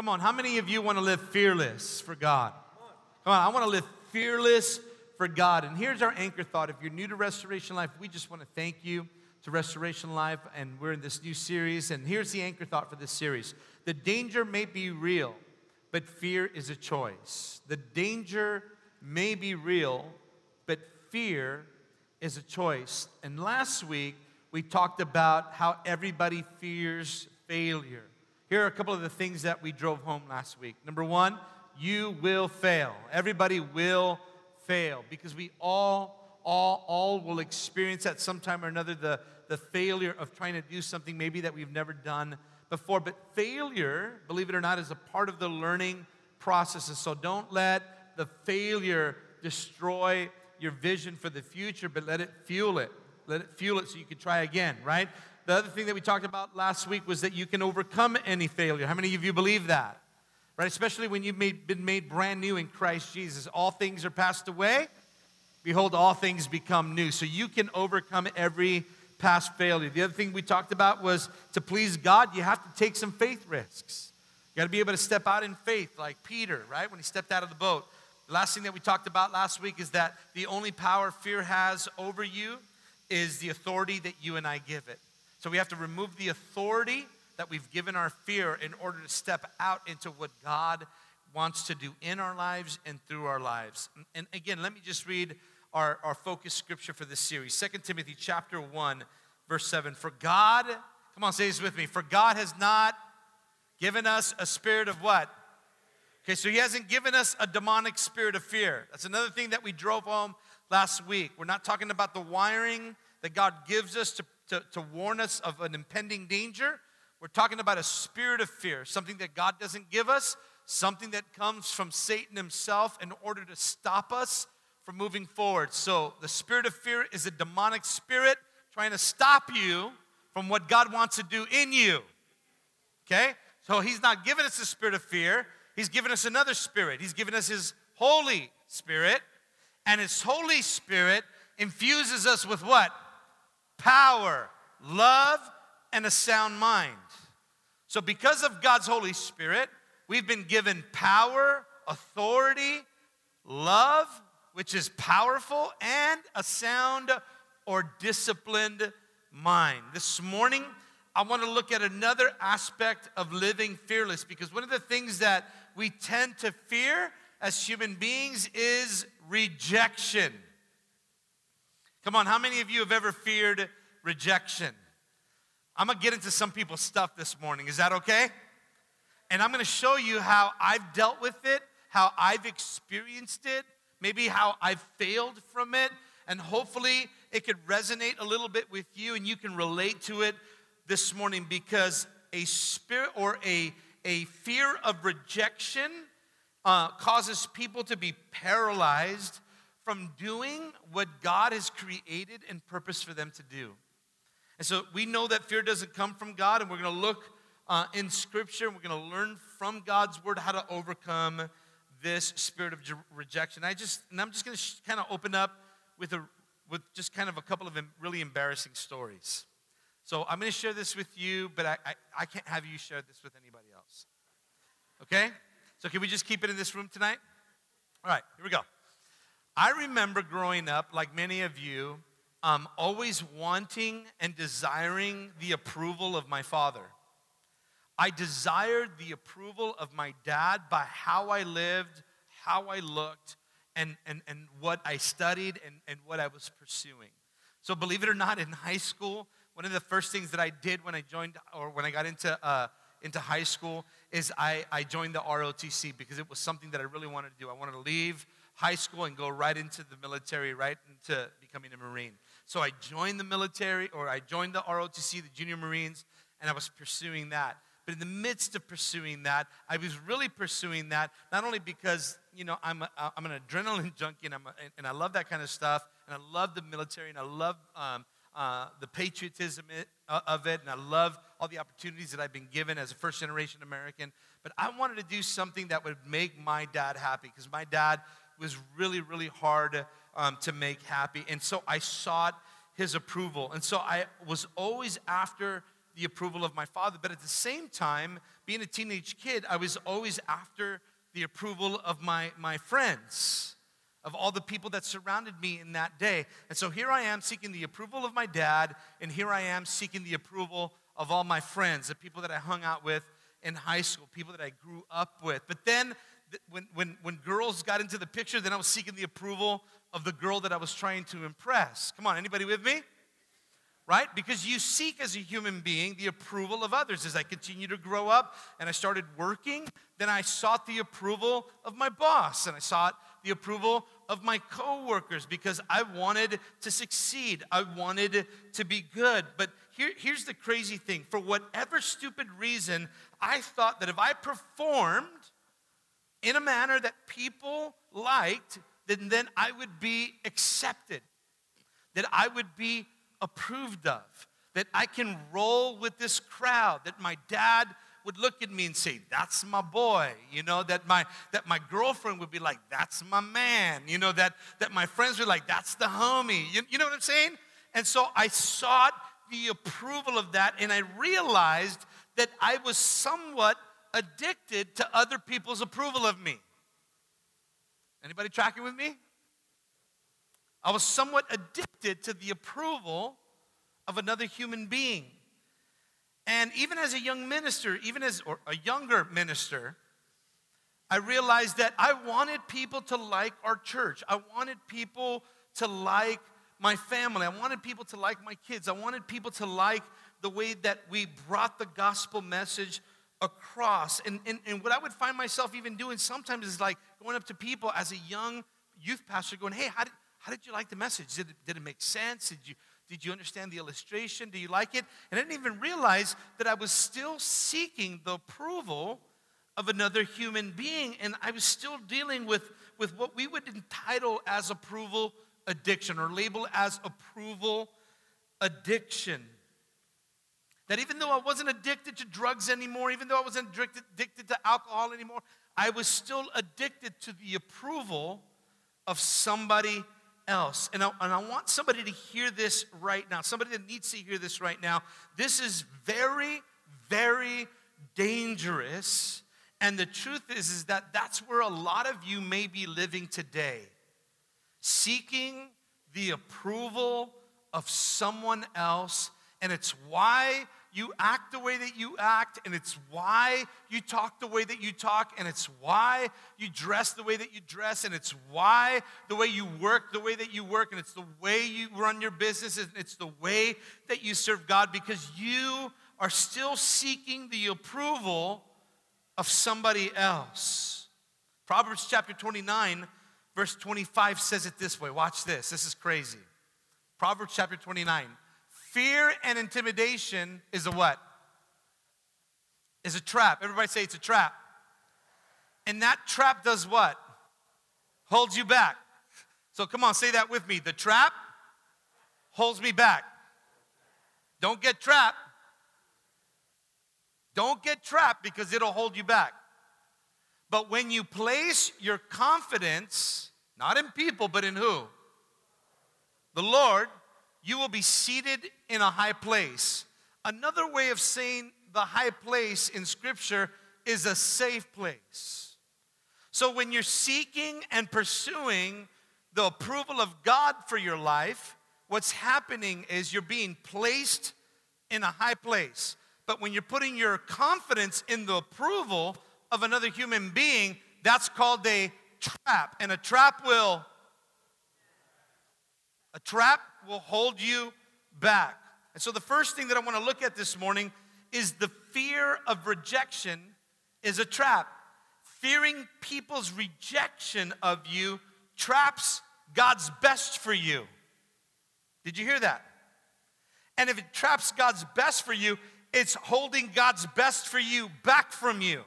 Come on, how many of you want to live fearless for God? Come on, I want to live fearless for God. And here's our anchor thought. If you're new to Restoration Life, we just want to thank you to Restoration Life, and we're in this new series. And here's the anchor thought for this series The danger may be real, but fear is a choice. The danger may be real, but fear is a choice. And last week, we talked about how everybody fears failure. Here are a couple of the things that we drove home last week. Number one, you will fail. Everybody will fail because we all, all, all will experience at some time or another the, the failure of trying to do something maybe that we've never done before. But failure, believe it or not, is a part of the learning process. And so don't let the failure destroy your vision for the future, but let it fuel it. Let it fuel it so you can try again, right? The other thing that we talked about last week was that you can overcome any failure. How many of you believe that? Right? Especially when you've made, been made brand new in Christ Jesus. All things are passed away. Behold, all things become new. So you can overcome every past failure. The other thing we talked about was to please God, you have to take some faith risks. You got to be able to step out in faith, like Peter, right? When he stepped out of the boat. The last thing that we talked about last week is that the only power fear has over you is the authority that you and I give it. So we have to remove the authority that we've given our fear in order to step out into what God wants to do in our lives and through our lives. And again, let me just read our, our focus scripture for this series 2 Timothy chapter 1, verse 7. For God, come on, say this with me. For God has not given us a spirit of what? Okay, so he hasn't given us a demonic spirit of fear. That's another thing that we drove home last week. We're not talking about the wiring that God gives us to, to, to warn us of an impending danger. We're talking about a spirit of fear, something that God doesn't give us, something that comes from Satan himself in order to stop us from moving forward. So, the spirit of fear is a demonic spirit trying to stop you from what God wants to do in you. Okay? So, He's not giving us the spirit of fear, He's given us another spirit. He's given us His Holy Spirit. And His Holy Spirit infuses us with what? Power, love, and a sound mind. So, because of God's Holy Spirit, we've been given power, authority, love, which is powerful, and a sound or disciplined mind. This morning, I want to look at another aspect of living fearless because one of the things that we tend to fear as human beings is rejection. Come on, how many of you have ever feared rejection? I'm gonna get into some people's stuff this morning. Is that okay? And I'm gonna show you how I've dealt with it, how I've experienced it, maybe how I've failed from it, and hopefully it could resonate a little bit with you and you can relate to it this morning because a spirit or a a fear of rejection uh, causes people to be paralyzed from doing what God has created and purpose for them to do. And so we know that fear doesn't come from God, and we're going to look uh, in Scripture and we're going to learn from God's Word how to overcome this spirit of rejection. I just, and I'm just going to sh- kind of open up with a, with just kind of a couple of really embarrassing stories. So I'm going to share this with you, but I, I, I can't have you share this with anybody else. Okay? So can we just keep it in this room tonight? All right, here we go. I remember growing up, like many of you, um, always wanting and desiring the approval of my father. I desired the approval of my dad by how I lived, how I looked, and, and, and what I studied and, and what I was pursuing. So, believe it or not, in high school, one of the first things that I did when I joined or when I got into, uh, into high school is I, I joined the ROTC because it was something that I really wanted to do. I wanted to leave high school and go right into the military, right into becoming a Marine. So I joined the military or I joined the ROTC, the Junior Marines, and I was pursuing that. But in the midst of pursuing that, I was really pursuing that not only because, you know, I'm, a, I'm an adrenaline junkie and, I'm a, and I love that kind of stuff, and I love the military and I love um, uh, the patriotism uh, of it, and I love all the opportunities that I've been given as a first generation American. But I wanted to do something that would make my dad happy because my dad was really, really hard um, to make happy. And so I sought his approval. And so I was always after the approval of my father. But at the same time, being a teenage kid, I was always after the approval of my, my friends, of all the people that surrounded me in that day. And so here I am seeking the approval of my dad, and here I am seeking the approval of all my friends, the people that I hung out with in high school, people that I grew up with. But then when, when, when girls got into the picture, then I was seeking the approval of the girl that I was trying to impress. Come on, anybody with me? Right? Because you seek as a human being the approval of others. As I continue to grow up and I started working, then I sought the approval of my boss and I sought the approval of my coworkers because I wanted to succeed. I wanted to be good. But here, here's the crazy thing for whatever stupid reason, I thought that if I performed in a manner that people liked, then, then I would be accepted, that I would be approved of, that I can roll with this crowd, that my dad would look at me and say, That's my boy. You know, that my that my girlfriend would be like, That's my man. You know, that that my friends were like, That's the homie. You, you know what I'm saying? And so I sought the approval of that, and I realized that I was somewhat addicted to other people's approval of me. Anybody tracking with me? I was somewhat addicted to the approval of another human being. And even as a young minister, even as a younger minister, I realized that I wanted people to like our church. I wanted people to like my family. I wanted people to like my kids. I wanted people to like the way that we brought the gospel message across. And, and, and what I would find myself even doing sometimes is like going up to people as a young youth pastor going, hey, how did, how did you like the message? Did it, did it make sense? Did you, did you understand the illustration? Do you like it? And I didn't even realize that I was still seeking the approval of another human being. And I was still dealing with, with what we would entitle as approval addiction or label as approval addiction. That even though I wasn't addicted to drugs anymore, even though I wasn't addicted, addicted to alcohol anymore, I was still addicted to the approval of somebody else. And I, and I want somebody to hear this right now, somebody that needs to hear this right now. This is very, very dangerous. And the truth is, is that that's where a lot of you may be living today, seeking the approval of someone else. And it's why you act the way that you act, and it's why you talk the way that you talk, and it's why you dress the way that you dress, and it's why the way you work the way that you work, and it's the way you run your business, and it's the way that you serve God because you are still seeking the approval of somebody else. Proverbs chapter 29, verse 25 says it this way. Watch this. This is crazy. Proverbs chapter 29. Fear and intimidation is a what? Is a trap. Everybody say it's a trap. And that trap does what? Holds you back. So come on, say that with me. The trap holds me back. Don't get trapped. Don't get trapped because it'll hold you back. But when you place your confidence, not in people, but in who? The Lord, you will be seated in a high place. Another way of saying the high place in Scripture is a safe place. So when you're seeking and pursuing the approval of God for your life, what's happening is you're being placed in a high place. But when you're putting your confidence in the approval of another human being, that's called a trap. And a trap will a trap will hold you back. And so, the first thing that I want to look at this morning is the fear of rejection is a trap. Fearing people's rejection of you traps God's best for you. Did you hear that? And if it traps God's best for you, it's holding God's best for you back from you.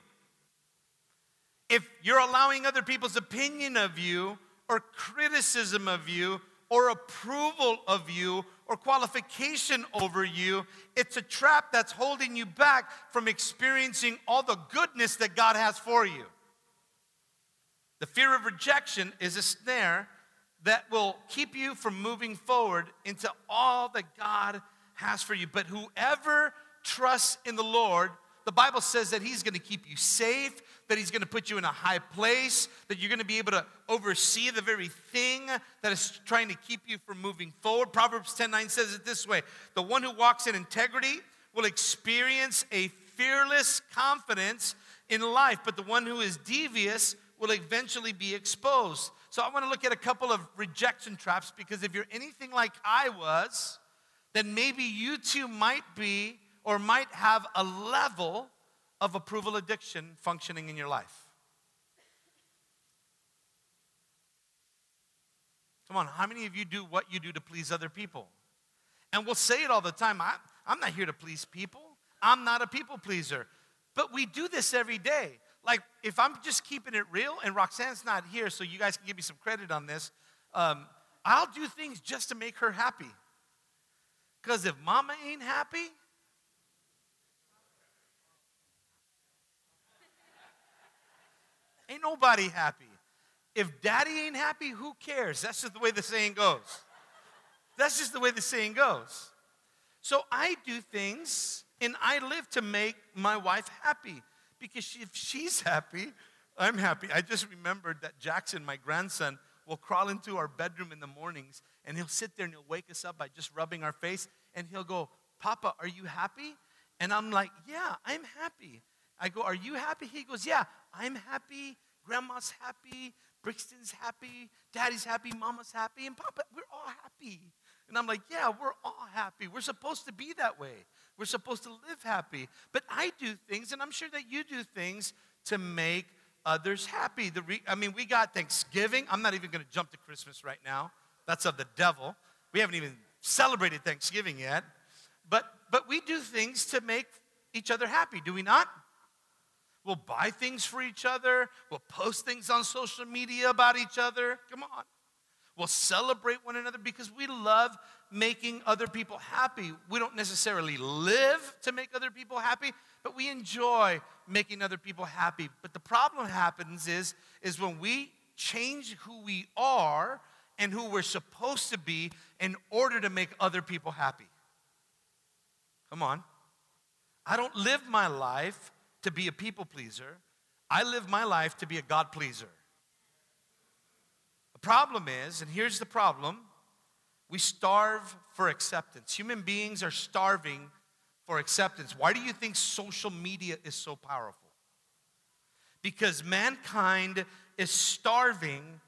If you're allowing other people's opinion of you or criticism of you or approval of you or qualification over you. It's a trap that's holding you back from experiencing all the goodness that God has for you. The fear of rejection is a snare that will keep you from moving forward into all that God has for you. But whoever trusts in the Lord, the Bible says that He's going to keep you safe, that He's going to put you in a high place, that you're going to be able to oversee the very thing that is trying to keep you from moving forward. Proverbs 10 9 says it this way The one who walks in integrity will experience a fearless confidence in life, but the one who is devious will eventually be exposed. So I want to look at a couple of rejection traps because if you're anything like I was, then maybe you too might be or might have a level of approval addiction functioning in your life. Come on, how many of you do what you do to please other people? And we'll say it all the time I, I'm not here to please people, I'm not a people pleaser. But we do this every day. Like, if I'm just keeping it real, and Roxanne's not here, so you guys can give me some credit on this, um, I'll do things just to make her happy. Because if mama ain't happy, ain't nobody happy. If daddy ain't happy, who cares? That's just the way the saying goes. That's just the way the saying goes. So I do things and I live to make my wife happy because if she's happy, I'm happy. I just remembered that Jackson, my grandson, will crawl into our bedroom in the mornings and he'll sit there and he'll wake us up by just rubbing our face and he'll go, Papa, are you happy? And I'm like, Yeah, I'm happy. I go, Are you happy? He goes, Yeah, I'm happy. Grandma's happy. Brixton's happy. Daddy's happy. Mama's happy. And Papa, we're all happy. And I'm like, yeah, we're all happy. We're supposed to be that way. We're supposed to live happy. But I do things, and I'm sure that you do things to make others happy. The re- I mean, we got Thanksgiving. I'm not even going to jump to Christmas right now. That's of the devil. We haven't even celebrated Thanksgiving yet. But, but we do things to make each other happy, do we not? We'll buy things for each other. We'll post things on social media about each other. Come on. We'll celebrate one another because we love making other people happy. We don't necessarily live to make other people happy, but we enjoy making other people happy. But the problem happens is, is when we change who we are and who we're supposed to be in order to make other people happy. Come on. I don't live my life to be a people pleaser. I live my life to be a God pleaser The problem is, and here's the problem we starve for acceptance. Human beings are starving for acceptance. Why do you think social media is so powerful? Because mankind is starving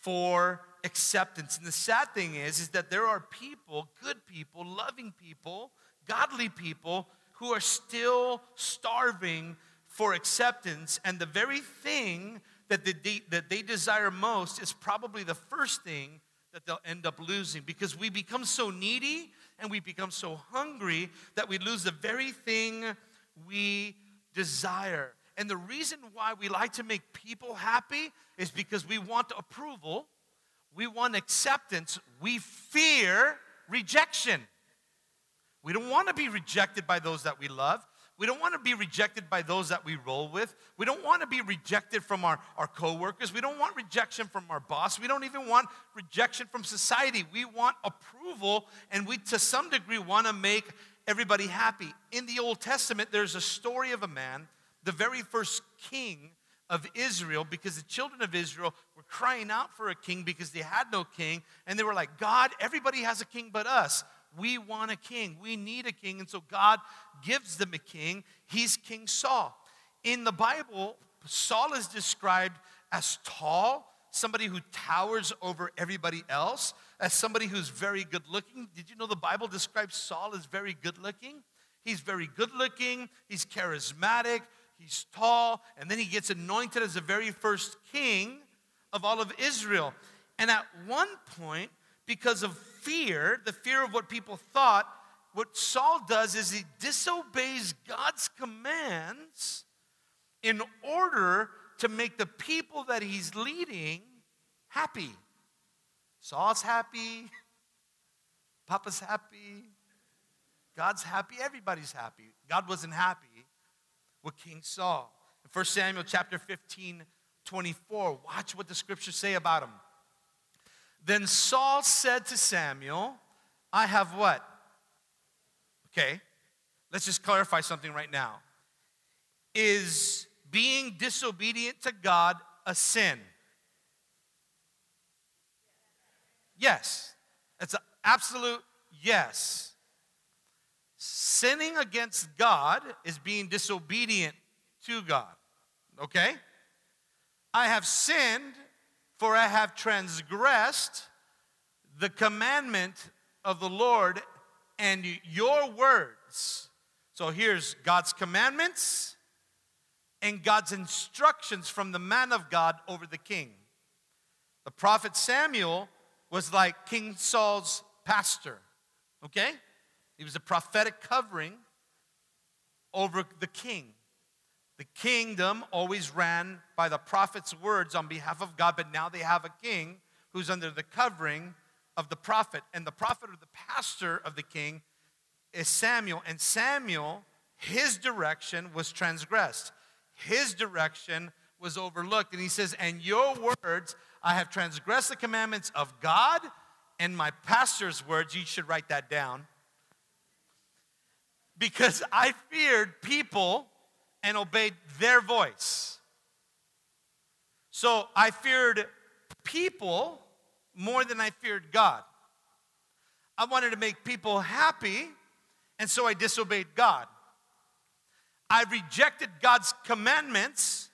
for acceptance. And the sad thing is is that there are people, good people, loving people, godly people who are still starving for acceptance and the very thing that they, that they desire most is probably the first thing that they'll end up losing because we become so needy and we become so hungry that we lose the very thing we desire. And the reason why we like to make people happy is because we want approval, we want acceptance, we fear rejection. We don't want to be rejected by those that we love. We don't want to be rejected by those that we roll with. We don't want to be rejected from our, our coworkers. We don't want rejection from our boss. We don't even want rejection from society. We want approval, and we, to some degree, want to make everybody happy. In the Old Testament, there's a story of a man, the very first king of Israel, because the children of Israel were crying out for a king because they had no king, and they were like, God, everybody has a king but us. We want a king. We need a king. And so God gives them a king. He's King Saul. In the Bible, Saul is described as tall, somebody who towers over everybody else, as somebody who's very good looking. Did you know the Bible describes Saul as very good looking? He's very good looking, he's charismatic, he's tall, and then he gets anointed as the very first king of all of Israel. And at one point, because of fear, the fear of what people thought, what Saul does is he disobeys God's commands in order to make the people that he's leading happy. Saul's happy, Papa's happy, God's happy, everybody's happy. God wasn't happy with King Saul. In 1 Samuel chapter 15, 24, watch what the scriptures say about him. Then Saul said to Samuel, I have what? Okay, let's just clarify something right now. Is being disobedient to God a sin? Yes. It's an absolute yes. Sinning against God is being disobedient to God. Okay? I have sinned, for I have transgressed the commandment of the Lord and your words. So here's God's commandments and God's instructions from the man of God over the king. The prophet Samuel was like King Saul's pastor, okay? He was a prophetic covering over the king. The kingdom always ran by the prophet's words on behalf of God, but now they have a king who's under the covering of the prophet. And the prophet or the pastor of the king is Samuel. And Samuel, his direction was transgressed, his direction was overlooked. And he says, And your words, I have transgressed the commandments of God and my pastor's words. You should write that down. Because I feared people and obeyed their voice. So I feared people more than I feared God. I wanted to make people happy, and so I disobeyed God. I rejected God's commandments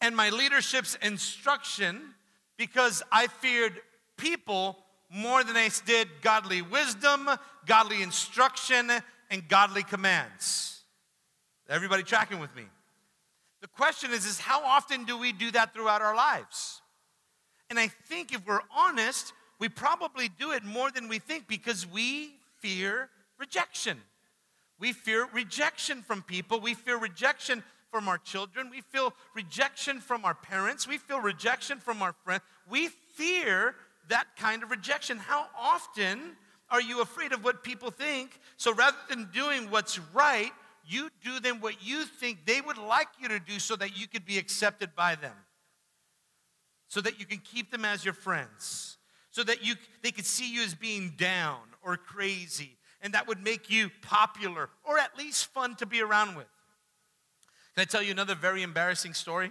and my leadership's instruction because I feared people more than I did godly wisdom, godly instruction, and godly commands. Everybody tracking with me? The question is, is how often do we do that throughout our lives? And I think if we're honest, we probably do it more than we think because we fear rejection. We fear rejection from people. We fear rejection from our children. We feel rejection from our parents. We feel rejection from our friends. We fear that kind of rejection. How often are you afraid of what people think? So rather than doing what's right, you do them what you think they would like you to do so that you could be accepted by them. So that you can keep them as your friends, so that you, they could see you as being down or crazy, and that would make you popular or at least fun to be around with. Can I tell you another very embarrassing story?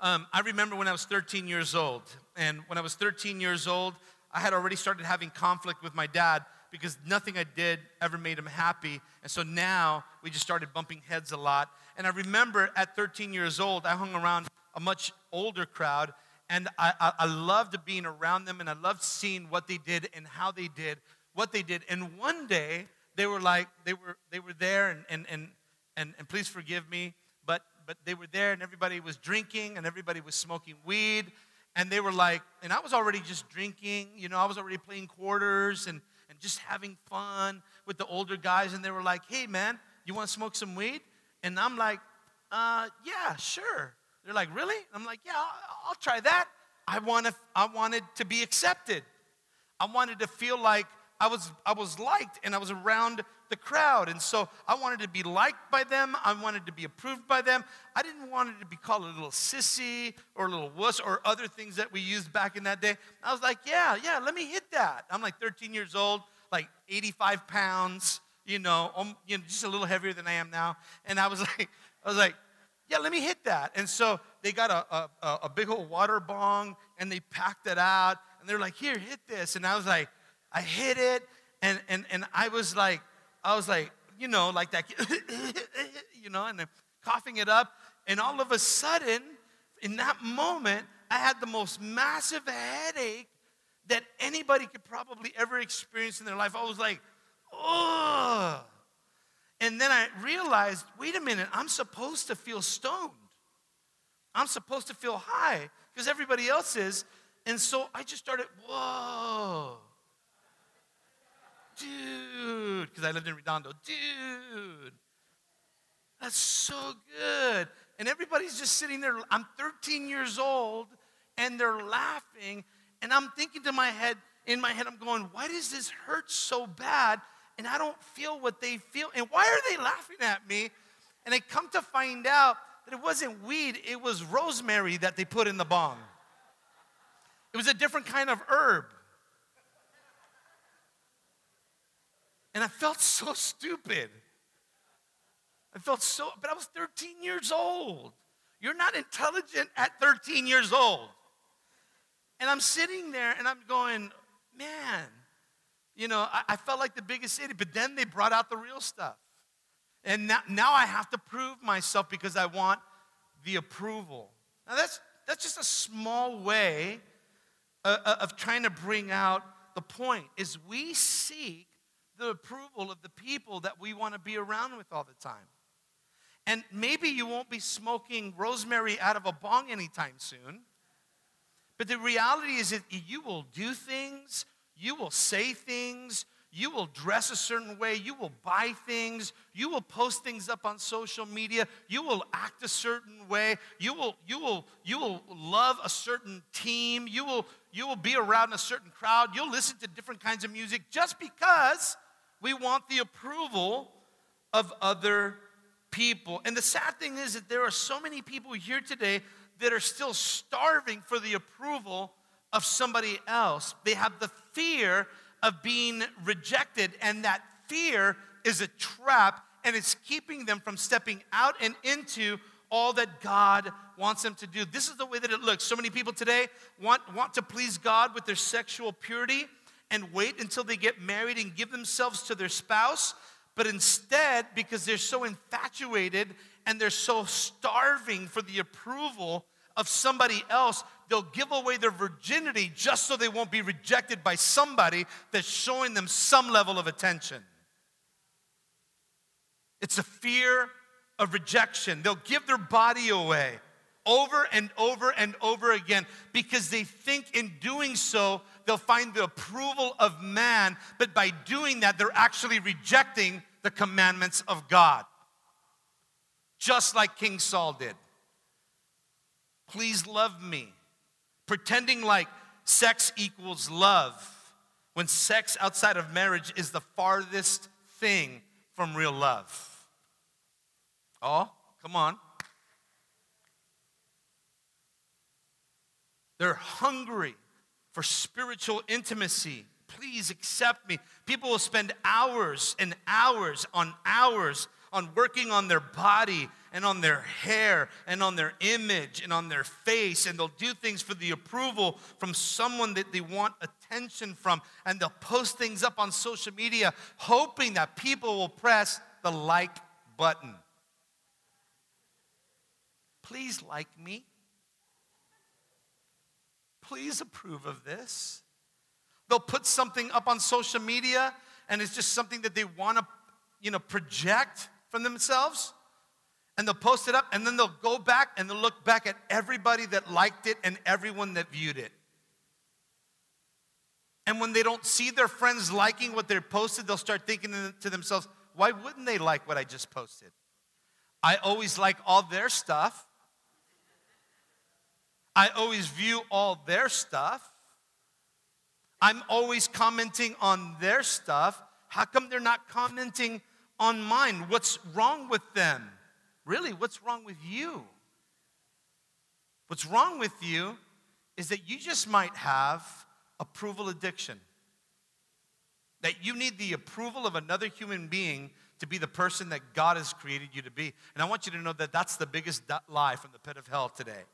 Um, I remember when I was 13 years old, and when I was 13 years old, I had already started having conflict with my dad because nothing I did ever made him happy. And so now we just started bumping heads a lot. And I remember at 13 years old, I hung around a much older crowd, and I, I, I loved being around them, and I loved seeing what they did and how they did what they did. And one day they were like, they were they were there, and and and and, and please forgive me, but but they were there, and everybody was drinking, and everybody was smoking weed, and they were like, and I was already just drinking, you know, I was already playing quarters and and just having fun with the older guys, and they were like, hey man, you want to smoke some weed? And I'm like, uh, yeah, sure. They're like, really? I'm like, yeah, I'll, I'll try that. I, wanna, I wanted to be accepted. I wanted to feel like I was, I was liked and I was around the crowd. And so I wanted to be liked by them. I wanted to be approved by them. I didn't want it to be called a little sissy or a little wuss or other things that we used back in that day. I was like, yeah, yeah, let me hit that. I'm like 13 years old, like 85 pounds, you know, um, you know just a little heavier than I am now. And I was like, I was like, yeah, let me hit that. And so they got a, a, a big old water bong and they packed it out and they're like, here, hit this. And I was like, I hit it and, and, and I was like, I was like, you know, like that, you know, and then coughing it up. And all of a sudden, in that moment, I had the most massive headache that anybody could probably ever experience in their life. I was like, oh. And then I realized wait a minute, I'm supposed to feel stoned. I'm supposed to feel high because everybody else is. And so I just started, whoa, dude, because I lived in Redondo, dude, that's so good. And everybody's just sitting there. I'm 13 years old and they're laughing. And I'm thinking to my head, in my head, I'm going, why does this hurt so bad? and I don't feel what they feel. And why are they laughing at me? And I come to find out that it wasn't weed, it was rosemary that they put in the bong. It was a different kind of herb. And I felt so stupid. I felt so, but I was 13 years old. You're not intelligent at 13 years old. And I'm sitting there and I'm going, man, you know, I, I felt like the biggest idiot. But then they brought out the real stuff. And now, now I have to prove myself because I want the approval. Now that's, that's just a small way uh, uh of trying to bring out the point is we seek the approval of the people that we want to be around with all the time. And maybe you won't be smoking rosemary out of a bong anytime soon. But the reality is that you will do things, you will say things, you will dress a certain way, you will buy things, you will post things up on social media, you will act a certain way, you will you will you will love a certain team, you will you will be around a certain crowd, you'll listen to different kinds of music just because we want the approval of other people. And the sad thing is that there are so many people here today that are still starving for the approval of somebody else. They have the fear of being rejected, and that fear is a trap and it's keeping them from stepping out and into all that God wants them to do. This is the way that it looks. So many people today want, want to please God with their sexual purity and wait until they get married and give themselves to their spouse but instead, because they're so infatuated and they're so starving for the approval of somebody else, they'll give away their virginity just so they won't be rejected by somebody that's showing them some level of attention. It's a fear of rejection. They'll give their body away over and over and over again because they think in doing so they'll find the approval of man, but by doing that, they're actually rejecting the commandments of God. Just like King Saul did. Please love me. Pretending like sex equals love when sex outside of marriage is the farthest thing from real love. Oh, come on. They're hungry for spiritual intimacy. Please accept me. People will spend hours and hours on hours on working on their body and on their hair and on their image and on their face. And they'll do things for the approval from someone that they want attention from. And they'll post things up on social media, hoping that people will press the like button. Please like me please approve of this. They'll put something up on social media and it's just something that they want to, you know, project from themselves. And they'll post it up and then they'll go back and they'll look back at everybody that liked it and everyone that viewed it. And when they don't see their friends liking what they're posted, they'll start thinking to themselves, why wouldn't they like what I just posted? I always like all their stuff. I always view all their stuff. I'm always commenting on their stuff. How come they're not commenting on mine? What's wrong with them? Really, what's wrong with you? What's wrong with you is that you just might have approval addiction. That you need the approval of another human being to be the person that God has created you to be. And I want you to know that that's the biggest lie from the pit of hell today.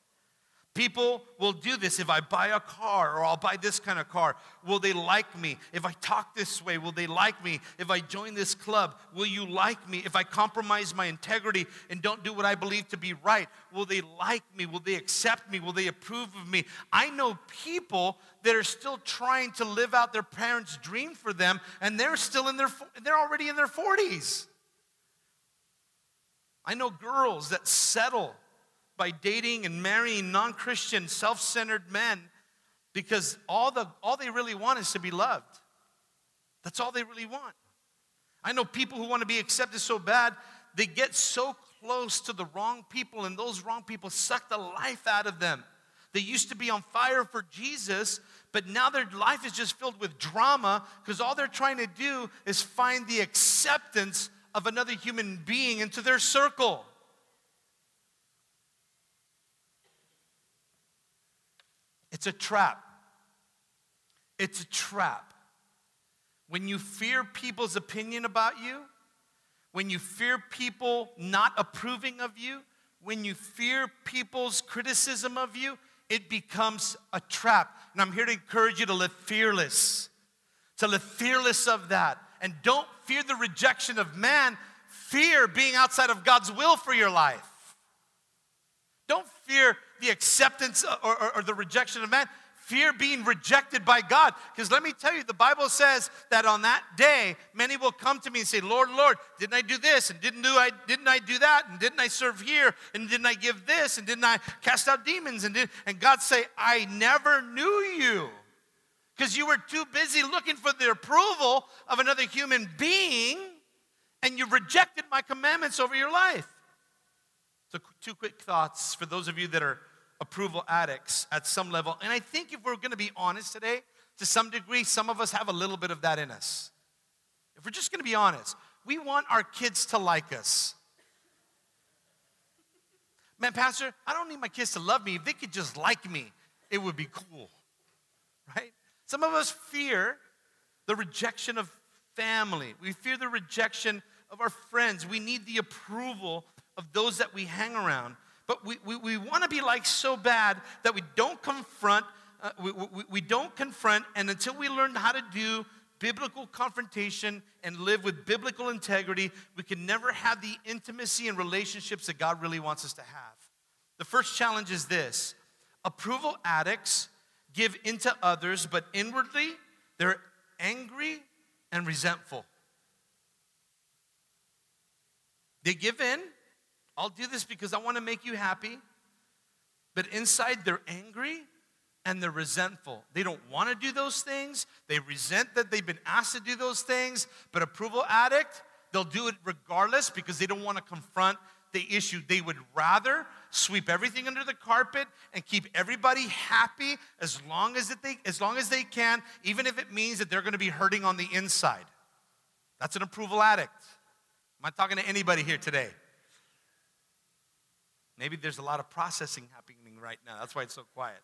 People will do this. If I buy a car or I'll buy this kind of car, will they like me? If I talk this way, will they like me? If I join this club, will you like me? If I compromise my integrity and don't do what I believe to be right, will they like me? Will they accept me? Will they approve of me? I know people that are still trying to live out their parents' dream for them and they're still in their they're already in their 40s. I know girls that settle by dating and marrying non Christian, self centered men because all, the, all they really want is to be loved. That's all they really want. I know people who want to be accepted so bad, they get so close to the wrong people, and those wrong people suck the life out of them. They used to be on fire for Jesus, but now their life is just filled with drama because all they're trying to do is find the acceptance of another human being into their circle. It's a trap. It's a trap. When you fear people's opinion about you, when you fear people not approving of you, when you fear people's criticism of you, it becomes a trap. And I'm here to encourage you to live fearless, to live fearless of that. And don't fear the rejection of man, fear being outside of God's will for your life. Don't fear the acceptance or, or, or the rejection of man fear being rejected by God. Because let me tell you, the Bible says that on that day, many will come to me and say, Lord, Lord, didn't I do this? And didn't, do I, didn't I do that? And didn't I serve here? And didn't I give this? And didn't I cast out demons? And, did, and God say, I never knew you. Because you were too busy looking for the approval of another human being, and you rejected my commandments over your life. So, two quick thoughts for those of you that are approval addicts at some level. And I think if we're going to be honest today, to some degree, some of us have a little bit of that in us. If we're just going to be honest, we want our kids to like us. Man, Pastor, I don't need my kids to love me. If they could just like me, it would be cool. Right? Some of us fear the rejection of family. We fear the rejection of our friends. We need the approval of those that we hang around. But we, we, we want to be like so bad that we don't confront, uh, we, we, we don't confront, and until we learn how to do biblical confrontation and live with biblical integrity, we can never have the intimacy and relationships that God really wants us to have. The first challenge is this approval addicts give into others, but inwardly they're angry and resentful. They give in, I'll do this because I want to make you happy. But inside, they're angry and they're resentful. They don't want to do those things. They resent that they've been asked to do those things. But approval addict, they'll do it regardless because they don't want to confront the issue. They would rather sweep everything under the carpet and keep everybody happy as long as they as long as they can, even if it means that they're going to be hurting on the inside. That's an approval addict. Am I talking to anybody here today? Maybe there's a lot of processing happening right now. That's why it's so quiet.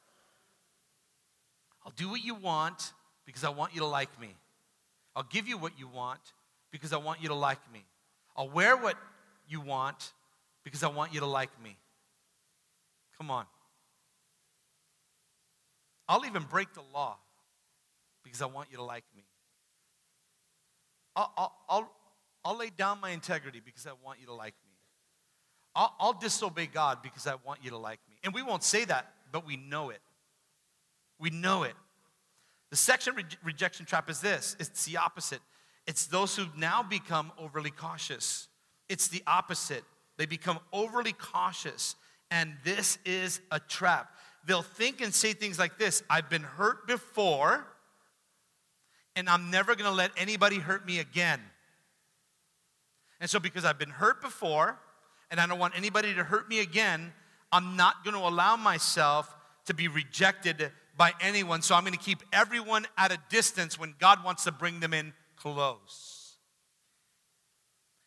I'll do what you want because I want you to like me. I'll give you what you want because I want you to like me. I'll wear what you want because I want you to like me. Come on. I'll even break the law because I want you to like me. I'll, I'll, I'll, I'll lay down my integrity because I want you to like me. I'll, I'll disobey God because I want you to like me. And we won't say that, but we know it. We know it. The section re- rejection trap is this it's the opposite. It's those who now become overly cautious. It's the opposite. They become overly cautious, and this is a trap. They'll think and say things like this I've been hurt before, and I'm never gonna let anybody hurt me again. And so, because I've been hurt before, and I don't want anybody to hurt me again, I'm not going to allow myself to be rejected by anyone. So I'm going to keep everyone at a distance when God wants to bring them in close.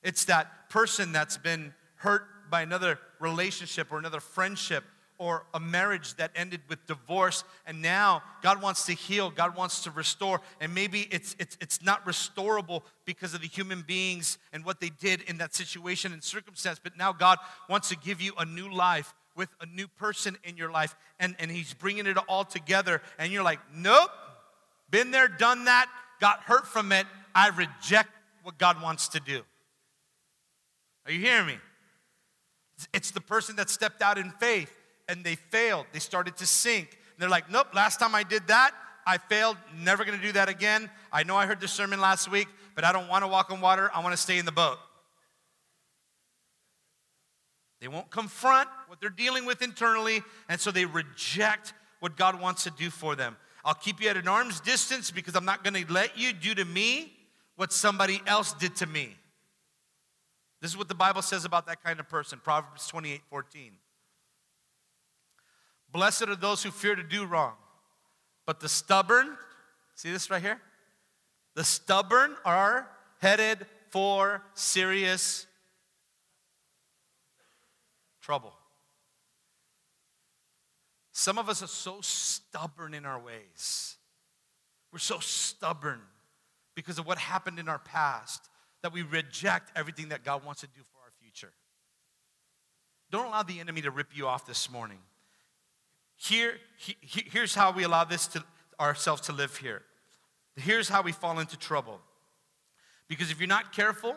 It's that person that's been hurt by another relationship or another friendship or a marriage that ended with divorce and now god wants to heal god wants to restore and maybe it's, it's, it's not restorable because of the human beings and what they did in that situation and circumstance but now god wants to give you a new life with a new person in your life and, and he's bringing it all together and you're like nope been there done that got hurt from it i reject what god wants to do. Are you hearing me? It's the person that stepped out in faith and they failed. They started to sink. And they're like, nope, last time I did that, I failed. Never gonna do that again. I know I heard the sermon last week, but I don't wanna walk on water. I wanna stay in the boat. They won't confront what they're dealing with internally, and so they reject what God wants to do for them. I'll keep you at an arm's distance because I'm not gonna let you do to me what somebody else did to me. This is what the Bible says about that kind of person Proverbs 28 14. Blessed are those who fear to do wrong. But the stubborn, see this right here? The stubborn are headed for serious trouble. Some of us are so stubborn in our ways. We're so stubborn because of what happened in our past that we reject everything that God wants to do for our future. Don't allow the enemy to rip you off this morning. Here, he, here's how we allow this to ourselves to live here. Here's how we fall into trouble. Because if you're not careful,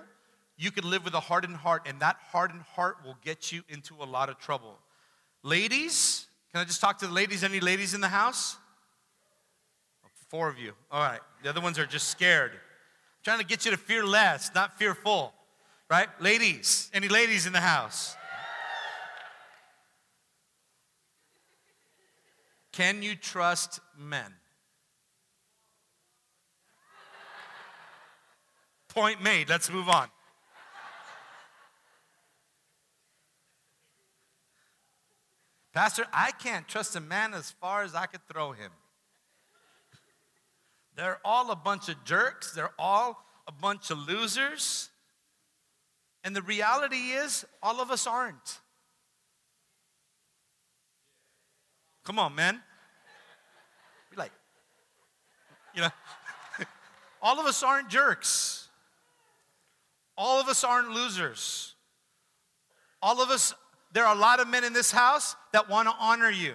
you can live with a hardened heart, and that hardened heart will get you into a lot of trouble. Ladies, can I just talk to the ladies? Any ladies in the house? Four of you. All right. The other ones are just scared. I'm trying to get you to fear less, not fearful. Right? Ladies, any ladies in the house? Can you trust men? Point made. Let's move on. Pastor, I can't trust a man as far as I could throw him. They're all a bunch of jerks. They're all a bunch of losers. And the reality is, all of us aren't. Come on, man. Be like, you know, all of us aren't jerks. All of us aren't losers. All of us, there are a lot of men in this house that want to honor you,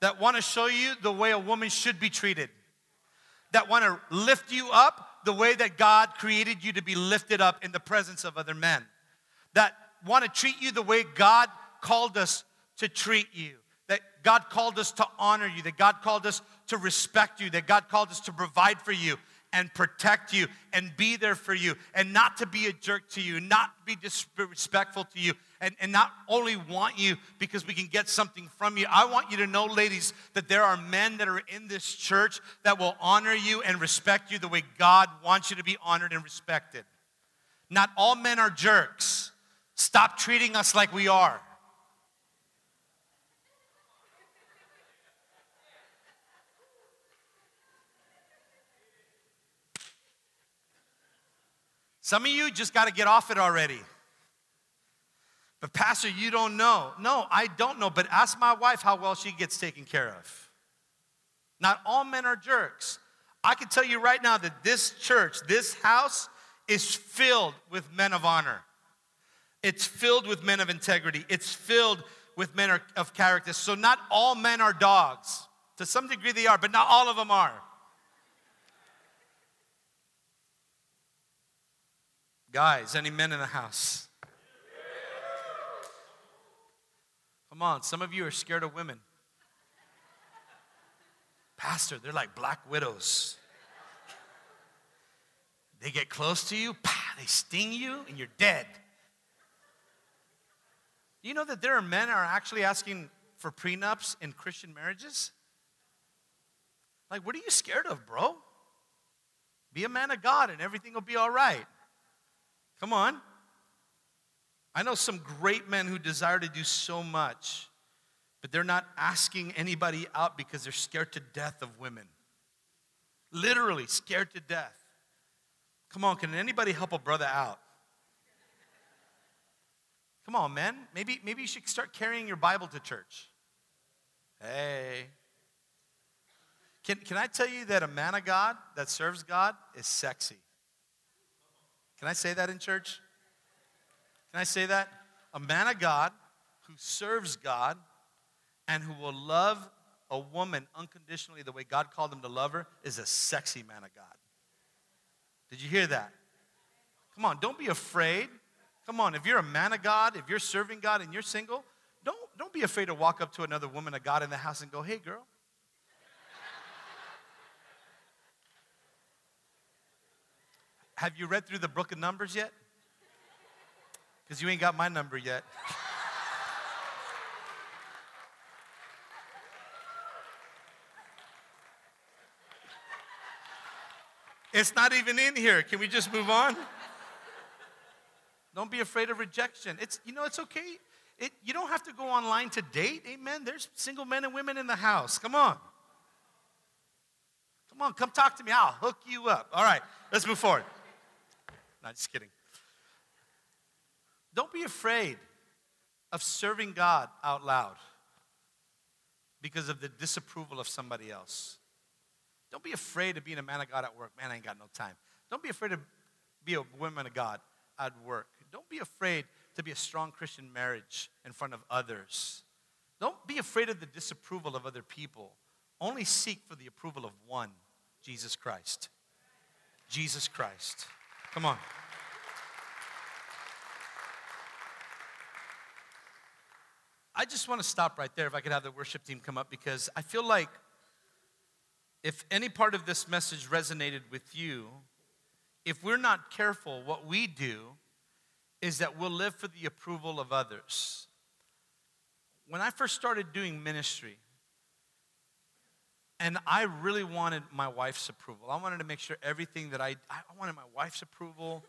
that want to show you the way a woman should be treated, that want to lift you up the way that God created you to be lifted up in the presence of other men, that want to treat you the way God called us to treat you, that God called us to honor you, that God called us to respect you, that God called us to provide for you and protect you and be there for you and not to be a jerk to you, not be disrespectful to you, and, and not only want you because we can get something from you. I want you to know, ladies, that there are men that are in this church that will honor you and respect you the way God wants you to be honored and respected. Not all men are jerks. Stop treating us like we are. Some of you just got to get off it already. But, Pastor, you don't know. No, I don't know, but ask my wife how well she gets taken care of. Not all men are jerks. I can tell you right now that this church, this house, is filled with men of honor. It's filled with men of integrity. It's filled with men of character. So, not all men are dogs. To some degree, they are, but not all of them are. Guys, any men in the house? Come on, some of you are scared of women. Pastor, they're like black widows. They get close to you, they sting you, and you're dead. You know that there are men are actually asking for prenups in Christian marriages? Like, what are you scared of, bro? Be a man of God and everything will be all right. Come on. I know some great men who desire to do so much, but they're not asking anybody out because they're scared to death of women. Literally scared to death. Come on, can anybody help a brother out? Come on, man. Maybe, maybe you should start carrying your Bible to church. Hey. Can, can I tell you that a man of God that serves God is sexy? Can I say that in church? Can I say that? A man of God who serves God and who will love a woman unconditionally the way God called him to love her is a sexy man of God. Did you hear that? Come on, don't be afraid. Come on, if you're a man of God, if you're serving God and you're single, don't, don't be afraid to walk up to another woman of God in the house and go, hey, girl, Have you read through the book of Numbers yet? Because you ain't got my number yet. it's not even in here. Can we just move on? Don't be afraid of rejection. It's you know it's okay. It, you don't have to go online to date. Amen. There's single men and women in the house. Come on. Come on, come talk to me. I'll hook you up. All right, let's move forward. Not just kidding. Don't be afraid of serving God out loud because of the disapproval of somebody else. Don't be afraid of being a man of God at work. Man, I ain't got no time. Don't be afraid of be a woman of God at work. Don't be afraid to be a strong Christian marriage in front of others. Don't be afraid of the disapproval of other people. Only seek for the approval of one, Jesus Christ. Jesus Christ. Come on. I just want to stop right there if I could have the worship team come up because I feel like if any part of this message resonated with you, if we're not careful, what we do is that we'll live for the approval of others. When I first started doing ministry, and I really wanted my wife's approval. I wanted to make sure everything that I, I wanted my wife's approval.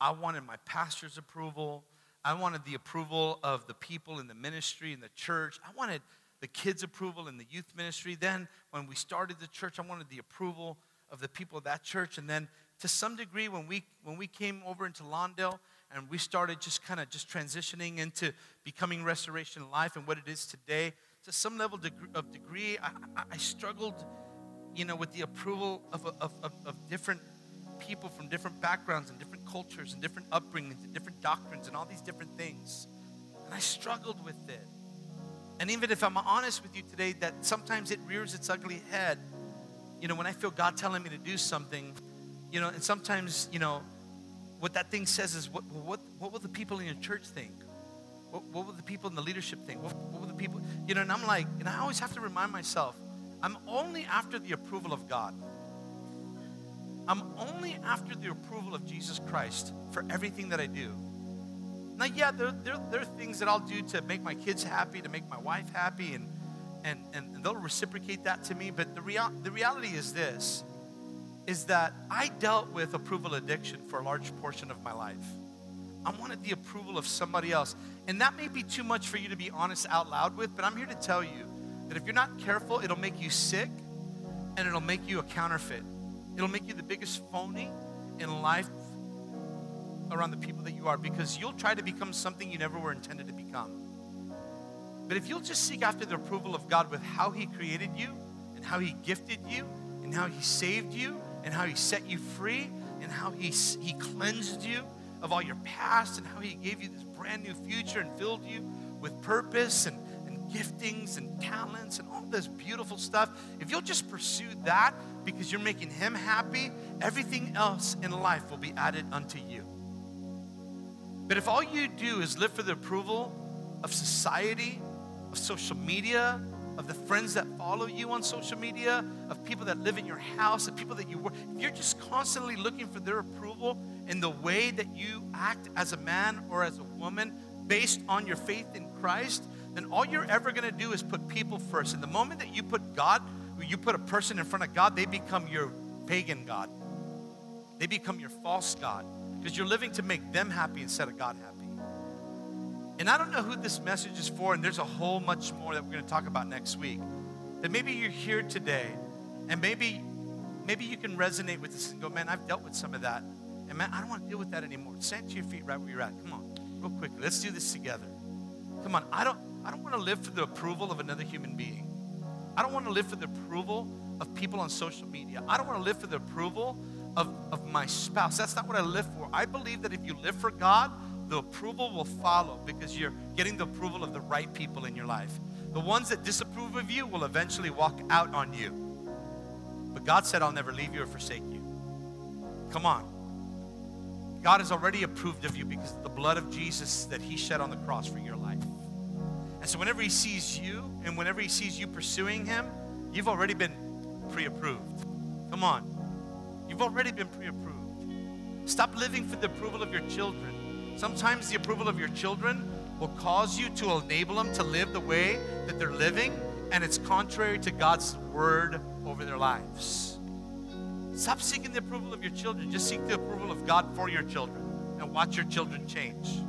I wanted my pastor's approval. I wanted the approval of the people in the ministry, in the church. I wanted the kids' approval in the youth ministry. Then, when we started the church, I wanted the approval of the people of that church. And then, to some degree, when we, when we came over into Lawndale and we started just kind of just transitioning into becoming Restoration Life and what it is today, to some level of degree, I, I struggled, you know, with the approval of, of, of, of different people from different backgrounds and different cultures and different upbringings and different doctrines and all these different things. And I struggled with it. And even if I'm honest with you today, that sometimes it rears its ugly head. You know, when I feel God telling me to do something, you know, and sometimes, you know, what that thing says is, what, what, what will the people in your church think? What, what will the people in the leadership think? What, people, you know, and I'm like, and I always have to remind myself, I'm only after the approval of God. I'm only after the approval of Jesus Christ for everything that I do. Now, yeah, there, there, there are things that I'll do to make my kids happy, to make my wife happy, and, and, and they'll reciprocate that to me. But the, real, the reality is this is that I dealt with approval addiction for a large portion of my life. I wanted the approval of somebody else. And that may be too much for you to be honest out loud with, but I'm here to tell you that if you're not careful, it'll make you sick and it'll make you a counterfeit. It'll make you the biggest phony in life around the people that you are because you'll try to become something you never were intended to become. But if you'll just seek after the approval of God with how He created you and how He gifted you and how He saved you and how He set you free and how He, he cleansed you of all your past and how He gave you this brand new future and filled you with purpose and, and giftings and talents and all this beautiful stuff, if you'll just pursue that because you're making Him happy, everything else in life will be added unto you. But if all you do is live for the approval of society, of social media, of the friends that follow you on social media, of people that live in your house, of people that you work, if you're just constantly looking for their approval in the way that you act as a man or as a woman based on your faith in Christ, then all you're ever going to do is put people first. And the moment that you put God, you put a person in front of God, they become your pagan God. They become your false God because you're living to make them happy instead of God happy. And I don't know who this message is for, and there's a whole much more that we're going to talk about next week. That maybe you're here today, and maybe maybe you can resonate with this and go, man, I've dealt with some of that. And man, I don't want to deal with that anymore. Stand to your feet right where you're at. Come on, real quickly. Let's do this together. Come on. I don't I don't want to live for the approval of another human being. I don't want to live for the approval of people on social media. I don't want to live for the approval of, of my spouse. That's not what I live for. I believe that if you live for God, the approval will follow because you're getting the approval of the right people in your life. The ones that disapprove of you will eventually walk out on you. But God said, I'll never leave you or forsake you. Come on. God has already approved of you because of the blood of Jesus that He shed on the cross for your life. And so, whenever He sees you and whenever He sees you pursuing Him, you've already been pre approved. Come on. You've already been pre approved. Stop living for the approval of your children. Sometimes the approval of your children will cause you to enable them to live the way that they're living, and it's contrary to God's word over their lives. Stop seeking the approval of your children. Just seek the approval of God for your children and watch your children change.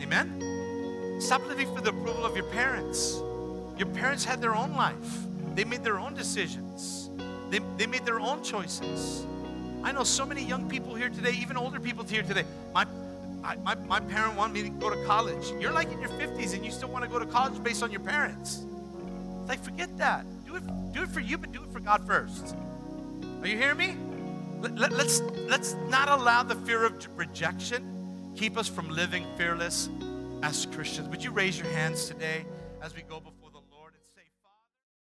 Amen? Stop living for the approval of your parents. Your parents had their own life, they made their own decisions, they, they made their own choices. I know so many young people here today, even older people here today. My, I, my, my parent wanted me to go to college. You're like in your 50s and you still want to go to college based on your parents. It's like, forget that. Do it, do it for you, but do it for God first. Are you hearing me? Let, us let's not allow the fear of rejection keep us from living fearless as Christians. Would you raise your hands today as we go before?